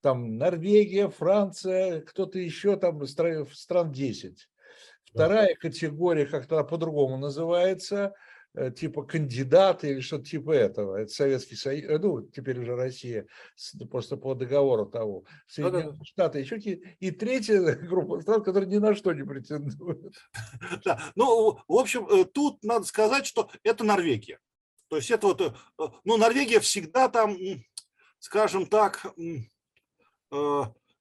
Там Норвегия, Франция, кто-то еще, там стран 10. Вторая категория, как-то по-другому называется – Э, типа кандидаты или что-то типа этого. Это Советский Союз, э, ну, теперь уже Россия, просто по договору того. Соединенные да, Штаты, еще какие И третья группа стран, которые ни на что не претендуют. Да. Ну, в общем, э, тут надо сказать, что это Норвегия. То есть это вот, ну, Норвегия всегда там, скажем так,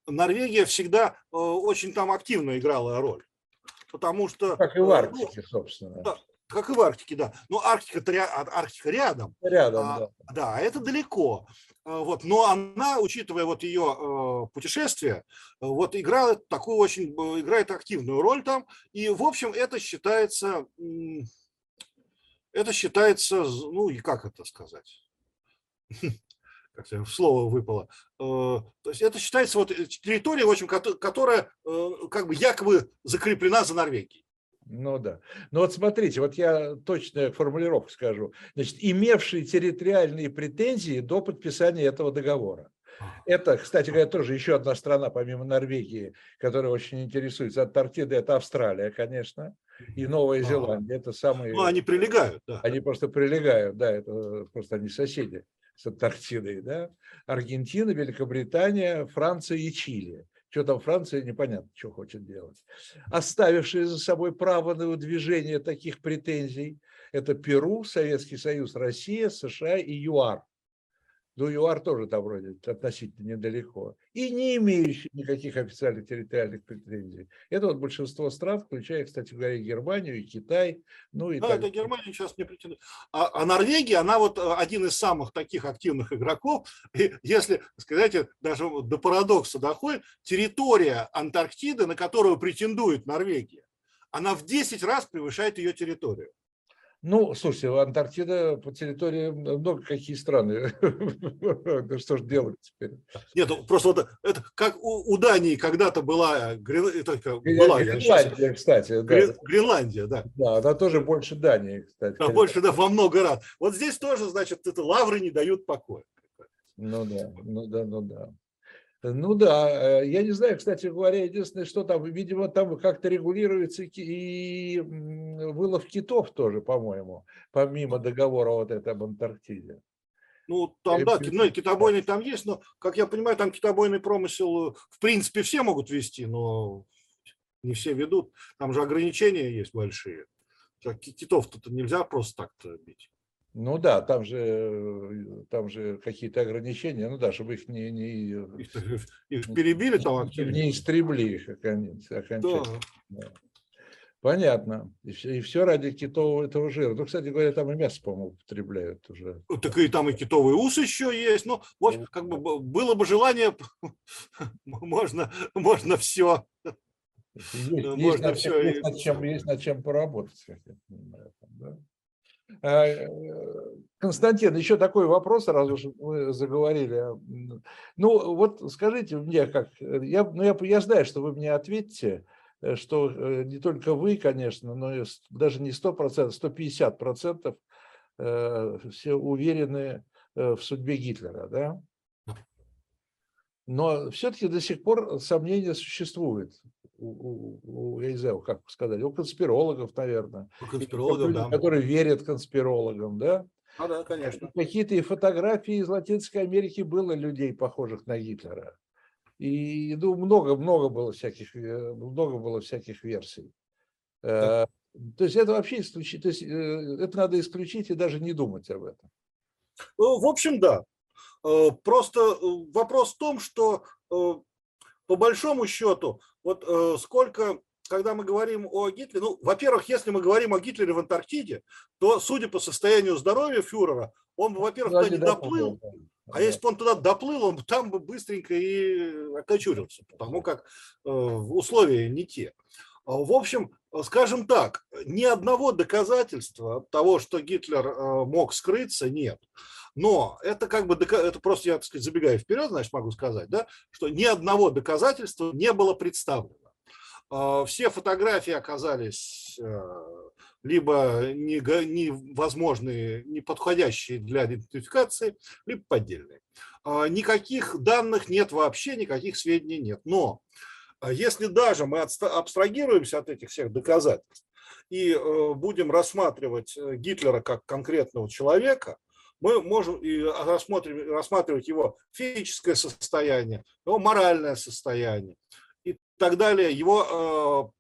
Норвегия всегда очень там активно играла роль. Потому что... Как и в Арктике, собственно. Да, как и в Арктике, да. Но Арктика, а, Арктика рядом. Рядом, а, да. Да, это далеко. А, вот, но она, учитывая вот ее э, путешествие, вот играет такую очень, играет активную роль там. И, в общем, это считается, это считается, ну и как это сказать? как слово выпало. Э, то есть это считается вот территория, в общем, которая э, как бы якобы закреплена за Норвегией. Ну да. Ну вот смотрите, вот я точную формулировку скажу. Значит, имевшие территориальные претензии до подписания этого договора. Это, кстати говоря, тоже еще одна страна, помимо Норвегии, которая очень интересуется Антарктидой, это Австралия, конечно, и Новая Зеландия. Это самые... Ну, они прилегают, да. Они просто прилегают, да, это просто они соседи с Антарктидой, да. Аргентина, Великобритания, Франция и Чили. Что там Франция, непонятно, что хочет делать. Оставившие за собой право на выдвижение таких претензий, это Перу, Советский Союз, Россия, США и ЮАР ну, ЮАР тоже там вроде относительно недалеко, и не имеющий никаких официальных территориальных претензий. Это вот большинство стран, включая, кстати говоря, Германию и Китай. Ну, и да, так. это Германия сейчас не претендует. А, а Норвегия, она вот э, один из самых таких активных игроков. И если, сказать, даже до парадокса доходит, территория Антарктиды, на которую претендует Норвегия, она в 10 раз превышает ее территорию. Ну, слушайте, Антарктида по территории много какие страны. Что ж делать теперь? Нет, ну, просто вот это как у, Дании когда-то была, только была Гренландия, кстати. Гренландия, да. Да, она тоже больше Дании, кстати. Да, больше, да, во много раз. Вот здесь тоже, значит, это лавры не дают покоя. Ну да, ну да, ну да. Ну да, э, я не знаю, кстати говоря, единственное, что там, видимо, там как-то регулируется и вылов китов тоже, по-моему, помимо договора вот этого об Антарктиде. Ну, там, да, ну, китобойный там есть, но, как я понимаю, там китобойный промысел, в принципе, все могут вести, но не все ведут. Там же ограничения есть большие. Китов-то нельзя просто так-то бить. Ну да, там же, там же какие-то ограничения, ну да, чтобы их не... не их, их перебили там активно. Не истребли их окончательно. Да. Понятно. И все, и все ради китового этого жира. Ну, кстати говоря, там и мясо, по-моему, употребляют уже. Ну, так и там и китовый ус еще есть. Ну, вот, ну, как бы было бы желание, можно, можно все. Есть, можно есть, над, все. Есть, над чем, есть над чем поработать. Да? А, э, Константин, еще такой вопрос, раз уж мы заговорили. Ну, вот скажите мне, как я, ну, я, я знаю, что вы мне ответите, Э, что э, не только вы, конечно, но и даже не 100%, 150% э, все уверены в судьбе Гитлера, да? Но все-таки до сих пор сомнения существуют у, у, я не знаю, как сказать, у конспирологов, наверное. У конспирологов, да. Которые верят конспирологам, да? А, да, конечно. Какие-то и фотографии из Латинской Америки было людей, похожих на Гитлера. И ну, много, много было всяких, э, много было всяких версий. Э, то есть это вообще исключить, то есть э, это надо исключить и даже не думать об этом. В общем, да. Просто вопрос в том, что по большому счету, вот сколько, когда мы говорим о Гитлере, ну, во-первых, если мы говорим о Гитлере в Антарктиде, то, судя по состоянию здоровья фюрера, он, во-первых, туда не доплыл, а если бы он туда доплыл, он там бы быстренько и окочурился, потому как э, условия не те. А, в общем, скажем так, ни одного доказательства того, что Гитлер э, мог скрыться, нет. Но это как бы, это просто я, так сказать, забегая вперед, значит, могу сказать, да, что ни одного доказательства не было представлено. А, все фотографии оказались э, либо невозможные, не подходящие для идентификации, либо поддельные. А, никаких данных нет вообще, никаких сведений нет. Но а, если даже мы абстрагируемся от этих всех доказательств и э, будем рассматривать э, Гитлера как конкретного человека, мы можем и рассмотреть, рассматривать его физическое состояние, его моральное состояние и так далее, его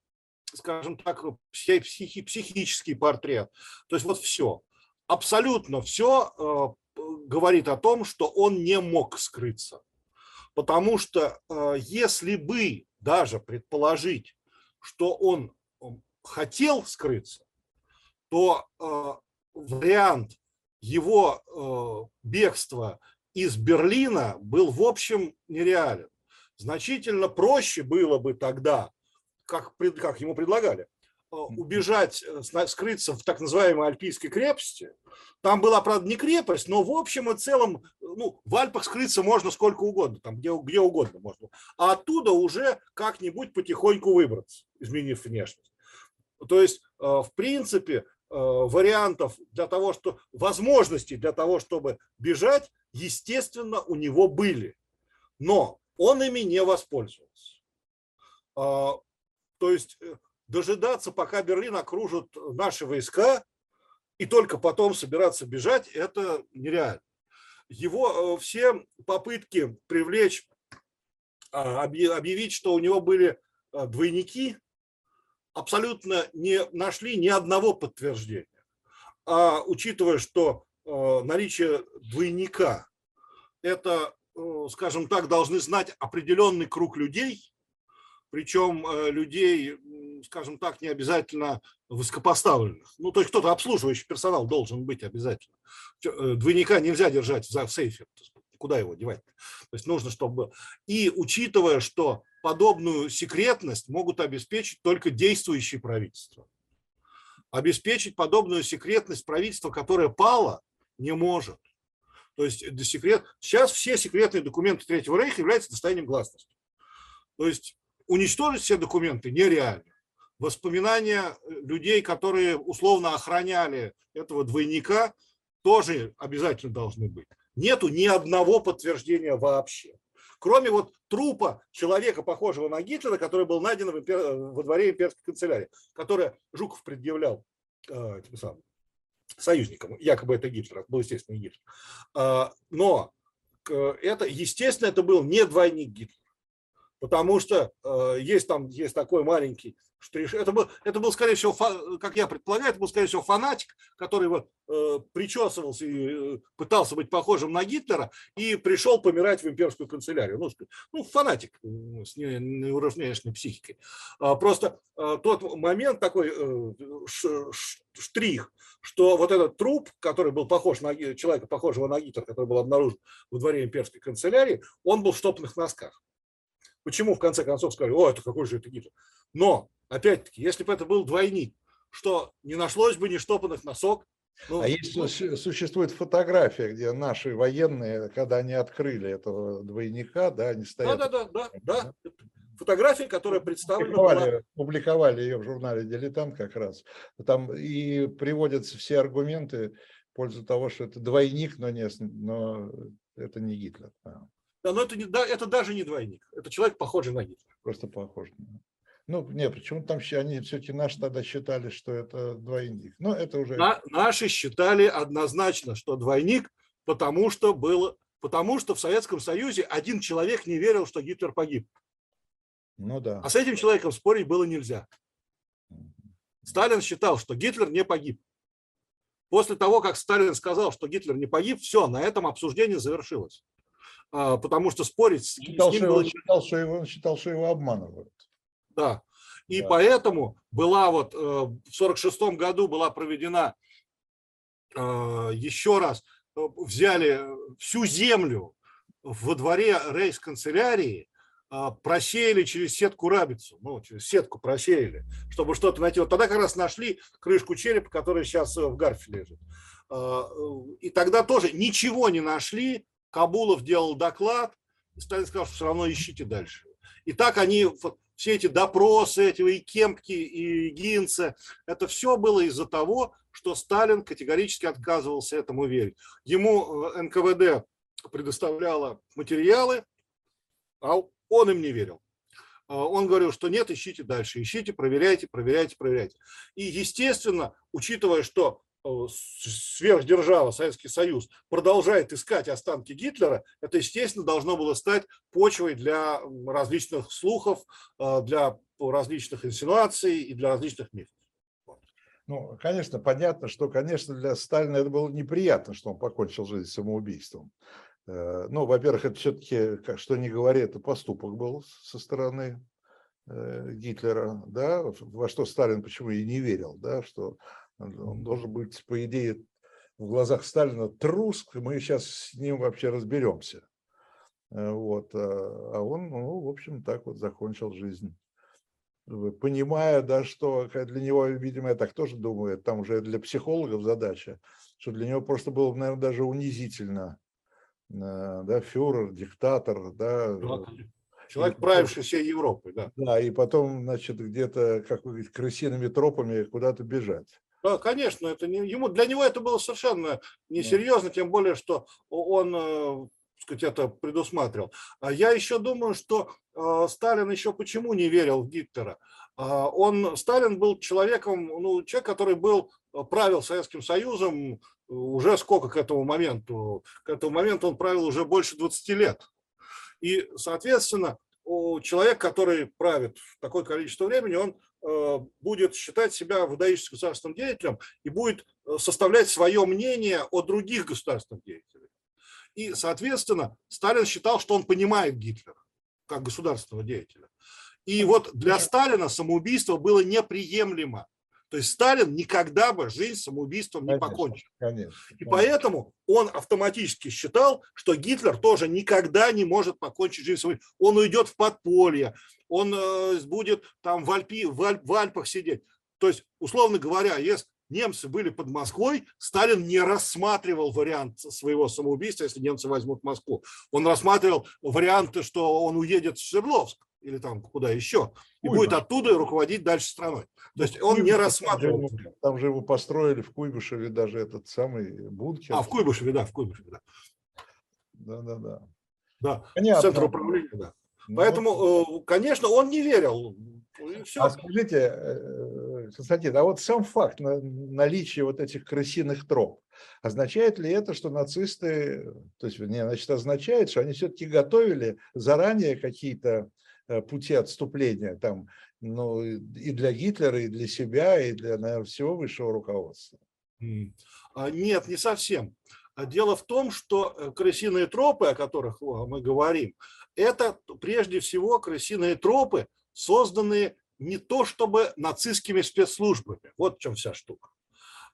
скажем так, психи, психический портрет. То есть вот все. Абсолютно все э, говорит о том, что он не мог скрыться. Потому что э, если бы даже предположить, что он хотел скрыться, то э, вариант его бегства из Берлина был в общем нереален. Значительно проще было бы тогда как, как ему предлагали, э, убежать, э, скрыться в так называемой Альпийской крепости. Там была, правда, не крепость, но в общем и целом, ну, в Альпах скрыться можно сколько угодно, там где, где угодно можно. А оттуда уже как-нибудь потихоньку выбраться, изменив внешность. То есть, э, в принципе, вариантов для того, что возможностей для того, чтобы бежать, естественно, у него были. Но он ими не воспользовался а, то есть э, дожидаться, пока Берлин окружат наши войска, и только потом собираться бежать, это нереально. Его э, все попытки привлечь, а, объявить, что у него были э, двойники, абсолютно не нашли ни одного подтверждения. А учитывая, что наличие двойника, это, скажем так, должны знать определенный круг людей, причем э, людей, скажем так, не обязательно высокопоставленных. Ну, то есть кто-то обслуживающий персонал должен быть обязательно. Э, двойника нельзя держать в сейфе. Куда его девать? То есть нужно, чтобы... И учитывая, что подобную секретность могут обеспечить только действующие правительства. Обеспечить подобную секретность правительства, которое пало, не может. То есть секрет... сейчас все секретные документы Третьего Рейха являются достоянием гласности. То есть уничтожить все документы нереально. Воспоминания э, людей, которые условно охраняли этого двойника, тоже обязательно должны быть. Нету ни одного подтверждения вообще. Кроме вот трупа человека, похожего на Гитлера, который был найден во дворе имперской канцелярии, который Жуков предъявлял э, самым, союзником. Якобы это Гитлер, был, естественно, Гитлер. А, но это, естественно, это был не двойник Гитлера. Потому что э, есть там есть такой маленький штрих. Это был, это был, скорее всего, как я предполагаю, это был, скорее всего, фанатик, который э, причесывался и э, пытался быть похожим на Гитлера и пришел помирать в имперскую канцелярию. Ну, ну фанатик с неуравновешенной психикой. А, просто э, тот момент такой э, штрих, что вот этот труп, который был похож на человека, похожего на Гитлера, который был обнаружен во дворе имперской канцелярии, он был в штопных носках. Почему в конце концов сказали, о, это какой же это Гитлер? Но, опять-таки, если бы это был двойник, что не нашлось бы ни штопанных носок, ну, а есть ну, существует фотография, где наши военные, когда они открыли этого двойника, да, они стоят. Да, да, да, да, да. Фотография, которая представлена. Публиковали, была... публиковали ее в журнале Дилетант как раз. Там и приводятся все аргументы в пользу того, что это двойник, но не, но это не Гитлер. Да. Да, но это, не, да, это даже не двойник. Это человек, похожий на Гитлера. Просто похож. Ну, не, почему там они все-таки наши тогда считали, что это двойник. Но это уже... На, наши считали однозначно, что двойник, потому что было, потому что в Советском Союзе один человек не верил, что Гитлер погиб. Ну да. А с этим человеком спорить было нельзя. Сталин считал, что Гитлер не погиб. После того, как Сталин сказал, что Гитлер не погиб, все, на этом обсуждение завершилось. А, потому что спорить с, считал, с ним было... Он считал, что его, он считал, что его обманывают. Да. И да. поэтому была вот э, в 1946 году была проведена э, еще раз, э, взяли всю землю во дворе рейс-канцелярии, просеяли через сетку рабицу, ну, через сетку просеяли, чтобы что-то найти. Вот тогда как раз нашли крышку черепа, которая сейчас в Гарфе лежит. И тогда тоже ничего не нашли, Кабулов делал доклад, и Сталин сказал, что все равно ищите дальше. И так они, все эти допросы этого и Кемпки, и Гинца, это все было из-за того, что Сталин категорически отказывался этому верить. Ему э, НКВД предоставляло материалы, а он им не верил. А он говорил, что нет, ищите дальше, ищите, проверяйте, проверяйте, проверяйте. И, естественно, учитывая, что сверхдержава, Советский Союз, продолжает искать останки Гитлера, это, естественно, должно было стать почвой для различных слухов, э, для различных инсинуаций и для различных мифов. Ну, конечно, понятно, что, конечно, для Сталина это было неприятно, что он покончил жизнь самоубийством. Э, ну, во-первых, это все-таки, как что не говори, это поступок был со стороны Гитлера, да, во что Сталин почему и не верил, да, что он должен быть, по идее, в глазах Сталина трус, мы сейчас с ним вообще разберемся. Э, вот. А, а он, ну, в общем, так вот закончил жизнь. Понимая, да, что для него, видимо, я так тоже думаю, там уже для психологов задача, что для него просто было, наверное, даже унизительно. Э, да, фюрер, диктатор, да. Человек, правивший всей Европой, да. Да, и потом, значит, где-то, как вы говорите, крысиными тропами куда-то бежать. Да, конечно, это не, ему, для него это было совершенно несерьезно, тем более, что он э, сказать, это предусматривал. А я еще думаю, что э, Сталин еще почему не верил в Гитлера? Э, он, Сталин был человеком, ну, человек, который был, правил Советским Союзом уже сколько к этому моменту? К этому моменту он правил уже больше 20 лет. И, соответственно, человек, который правит такое количество времени, он Э, будет считать себя выдающимся государственным деятелем и будет э, составлять свое мнение о других государственных деятелях. И, соответственно, Сталин считал, что он понимает Гитлера как государственного деятеля. И вот для Сталина самоубийство было неприемлемо. То есть Сталин никогда бы жизнь самоубийством не покончил. Конечно, конечно. И поэтому он автоматически считал, что Гитлер тоже никогда не может покончить жизнь самоубийством. Он уйдет в подполье, он э, будет там в, Альпи, в, Альп, в Альпах сидеть. То есть, условно говоря, если немцы были под Москвой, Сталин не рассматривал вариант своего самоубийства, если немцы возьмут Москву. Он рассматривал варианты, что он уедет в Свердловск или там куда еще, и Куйбыш. будет оттуда руководить дальше страной. То есть он Куйбыш, не рассматривал. Там же, там же его построили в Куйбышеве даже этот самый бункер. А, в Куйбышеве, да, в Куйбышеве, да. Да-да-да. Да, Понятно. центр управления, да. Ну, Поэтому, э, конечно, он не верил. А скажите, э, Константин, а вот сам факт наличия вот этих крысиных троп, означает ли это, что нацисты, то есть, не, значит, означает, что они все-таки готовили заранее какие-то пути отступления там, ну, и для Гитлера, и для себя, и для, наверное, всего высшего руководства? А, нет, не совсем. А дело в том, что э, крысиные тропы, о которых мы говорим, это прежде всего крысиные тропы, созданные не то чтобы нацистскими спецслужбами. Вот в чем вся штука.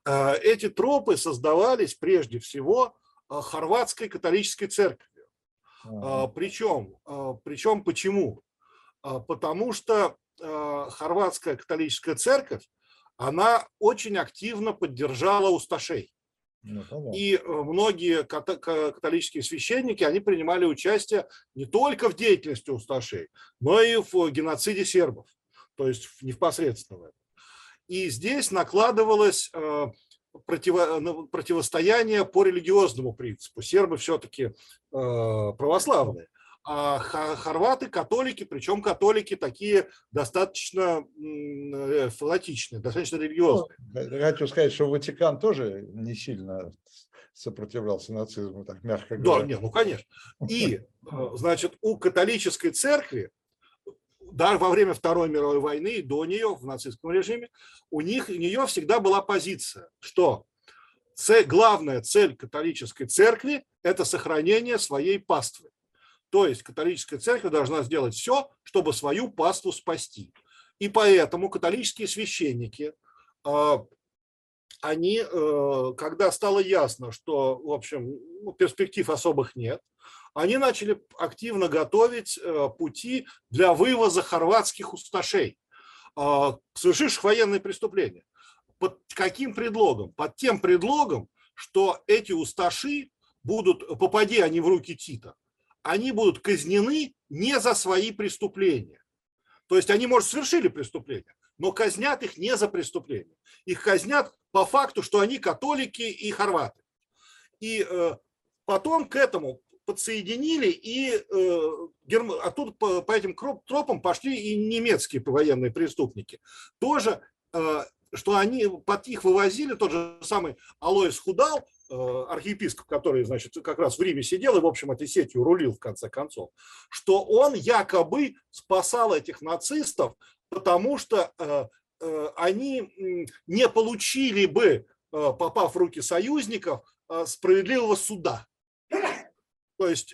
Э, эти тропы создавались прежде всего э, хорватской католической церковью. Причем, причем почему? Потому что хорватская католическая церковь, она очень активно поддержала усташей. Ну, и э, многие католические священники, они принимали участие не только в деятельности усташей, но и в геноциде сербов, то есть непосредственно. И здесь накладывалось э, противо, ну, противостояние по религиозному принципу. Сербы все-таки э, православные а хорваты католики, причем католики такие достаточно э, фанатичные, достаточно религиозные. Ну, хочу сказать, что Ватикан тоже не сильно сопротивлялся нацизму, так мягко говоря. Да, нет, ну конечно. И, э, значит, у католической церкви, да, во время Второй мировой войны и до нее, в нацистском режиме, у них, у нее всегда была позиция, что цель, главная цель католической церкви – это сохранение своей паствы. То есть католическая церковь должна сделать все, чтобы свою паству спасти. И поэтому католические священники, а, они, э, когда стало ясно, что, в общем, ну, перспектив особых нет, они начали активно готовить э, пути для вывоза хорватских усташей, а, совершивших военные преступления. Под каким предлогом? Под тем предлогом, что эти усташи будут, попади они в руки Тита, они будут казнены не за свои преступления. То есть они, может, совершили преступление, но казнят их не за преступление. Их казнят по факту, что они католики и хорваты. И э, потом к этому подсоединили, и э, герм... оттуда по, этим тропам пошли и немецкие военные преступники. Тоже, э, что они под их вывозили, тот же самый Алоис Худал, архиепископ, который, значит, как раз в Риме сидел и, в общем, этой сетью рулил в конце концов, что он якобы спасал этих нацистов, потому что э, э, они не получили бы, попав в руки союзников, справедливого суда. То есть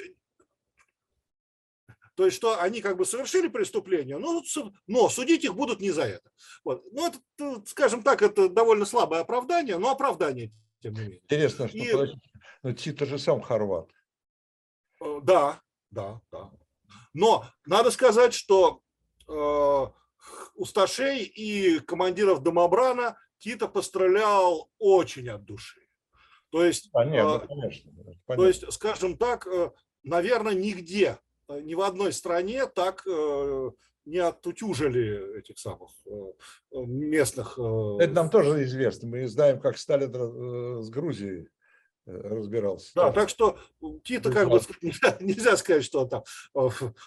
то есть, что они как бы совершили преступление, но, но судить их будут не за это. Вот. Ну, это, скажем так, это довольно слабое оправдание, но оправдание тем не менее. Интересно, что и... ну, Тита же сам хорват. Э, да, да, да. Но надо сказать, что э, Усташей и командиров Домобрана Тита пострелял очень от души. То есть, а, нет, ну, конечно, понятно. то есть, скажем так, э, наверное, нигде, э, ни в одной стране так не оттутюжили этих самых э, э, местных... Э, Это нам тоже известно. Мы знаем, как Сталин с Грузией разбирался. Да, так что Тита как бы нельзя, нельзя сказать, что там...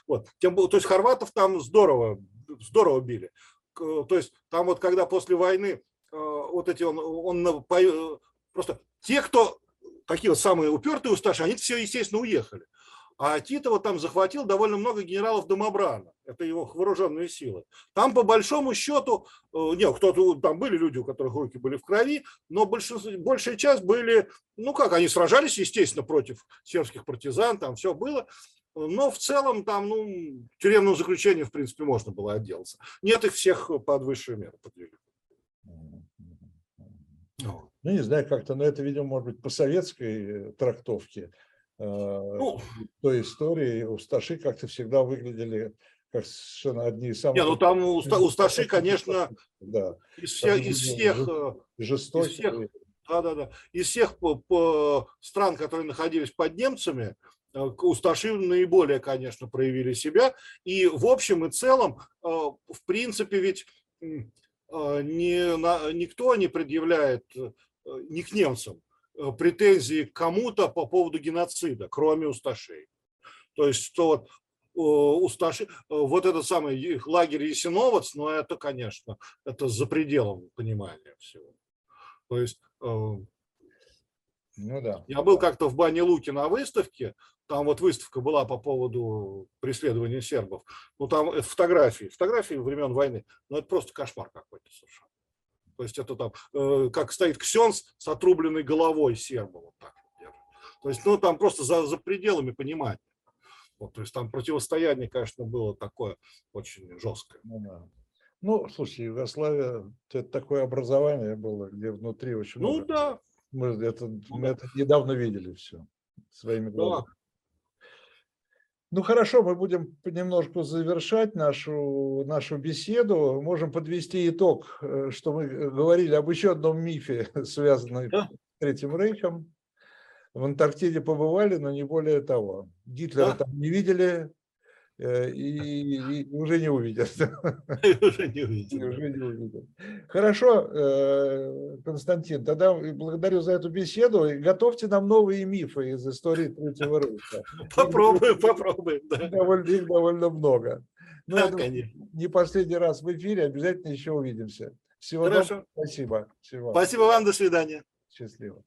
Вот. Тем, то есть хорватов там здорово, здорово били. То есть там вот когда после войны вот эти он, он просто те, кто такие вот самые упертые усташи, они все, естественно, уехали. А Тита вот там захватил довольно много генералов Домобрана. Это его вооруженные силы. Там по большому счету, э, нет, кто-то, там были люди, у которых руки были в крови, но большинство, большая часть были, ну как, они сражались, естественно, против сербских партизан, там все было. Но в целом там, ну, тюремного заключения, в принципе, можно было отделаться. Нет, их всех под высшую меру подвели. Ну, не знаю, как-то, но это, видимо, может быть, по советской трактовке Э, ну, той истории усташи как-то всегда выглядели как совершенно одни из самых... Не, ну там уста, усташи, конечно, да. из, всех, из всех... Э, жестоких. Из всех, да, да, да. Из всех по, по стран, которые находились под немцами, э, усташи наиболее, конечно, проявили себя. И в общем и целом, в принципе, ведь не, никто не предъявляет ни к немцам Э, претензии к кому-то по поводу геноцида, кроме усташей. То есть, что вот усташи, вот этот самый лагерь Ясиновец, но это, конечно, это за пределом понимания всего. То есть ну, да. я был как-то в Бане Луки на выставке, там вот выставка была по поводу преследования сербов. Ну, там фотографии, фотографии времен войны. Ну, это просто кошмар какой-то совершенно. То есть это там, э, как стоит ксенс с отрубленной головой серба. Вот так вот держит. То есть, ну, там просто за, за пределами понимания. Вот, то есть там противостояние, конечно, было такое очень жесткое. Ну, да. ну слушай, Югославия, это такое образование было, где внутри очень Ну, много. да. Мы это, ну, мы это недавно видели все своими глазами. Да. Ну хорошо, мы будем немножко завершать нашу, нашу беседу. Можем подвести итог, э, что мы говорили об еще одном мифе, связанном да. с Третьим Рейхом. В Антарктиде побывали, но не более того. Гитлера да. там не видели, Э, и, и уже не увидят. Уже не увидят. Уже не увидят. Хорошо, э, Константин, тогда благодарю за эту беседу. И готовьте нам новые мифы из истории Третьего Рейха. Попробуем, попробуем. Да. Довольно, их довольно много. Ну, да, конечно. Не последний раз в эфире, обязательно еще увидимся. Всего Хорошо. доброго, спасибо. Всего. Спасибо вам, до свидания. Счастливо.